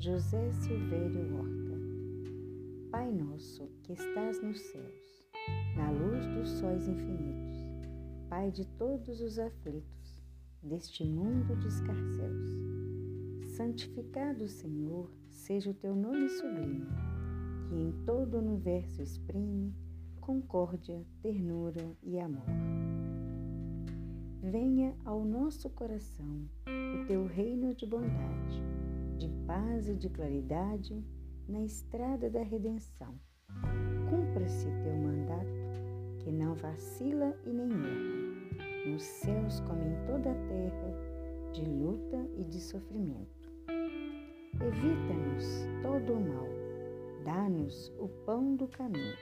José Silvério Horta. Pai nosso que estás nos céus, na luz dos sóis infinitos, Pai de todos os aflitos deste mundo de escarcéus. Santificado, Senhor, seja o teu nome sublime, que em todo o universo exprime concórdia, ternura e amor. Venha ao nosso coração o teu reino de bondade de paz e de claridade na estrada da redenção. Cumpra-se teu mandato, que não vacila e nem erra, nos céus como em toda a terra, de luta e de sofrimento. Evita-nos todo o mal, dá-nos o pão do caminho,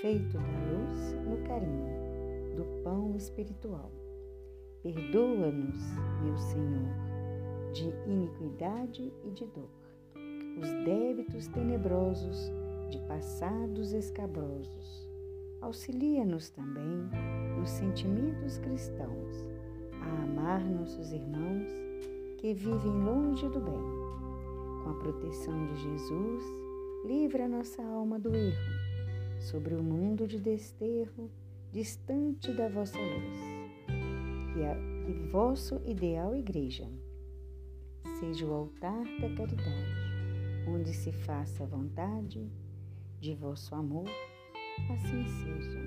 feito da luz no carinho, do pão espiritual. Perdoa-nos, meu Senhor de iniquidade e de dor, os débitos tenebrosos de passados escabrosos. Auxilia-nos também nos sentimentos cristãos a amar nossos irmãos que vivem longe do bem. Com a proteção de Jesus, livra nossa alma do erro, sobre o mundo de desterro, distante da vossa luz. Que, a, que vosso ideal igreja seja o altar da caridade, onde se faça a vontade de vosso amor, assim seja.